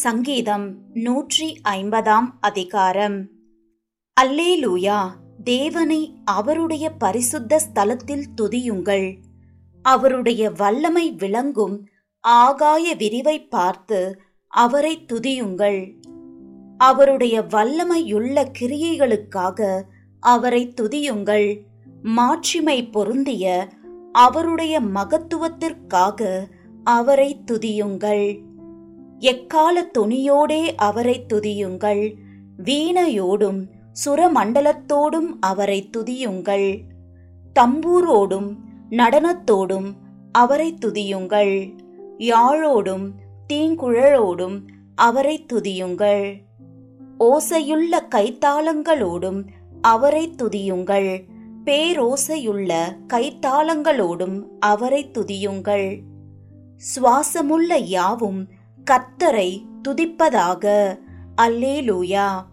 சங்கீதம் நூற்றி ஐம்பதாம் அதிகாரம். அல்லேலூயா தேவனை அவருடைய பரிசுத்த ஸ்தலத்தில் துதியுங்கள். அவருடைய வல்லமை விளங்கும் ஆகாய விரிவை பார்த்து அவரை துதியுங்கள். அவருடைய வல்லமையுள்ள கிரியைகளுக்காக அவரை துதியுங்கள். மாட்சிமை பொருந்திய அவருடைய மகத்துவத்திற்காக அவரை துதியுங்கள். எக்கால துணியோடே அவரை துதியுங்கள். வீணையோடும் சுரமண்டலத்தோடும் அவரை துதியுங்கள். தம்பூரோடும் நடனத்தோடும் அவரை துதியுங்கள். யாழோடும் தீங்குழலோடும் அவரை துதியுங்கள். ஓசையுள்ள கைத்தாளங்களோடும் அவரை துதியுங்கள். பேரோசையுள்ள கைத்தாளங்களோடும் அவரை துதியுங்கள். சுவாசமுள்ள யாவும் கர்த்தரை துதிப்பதாக. அல்லேலூயா.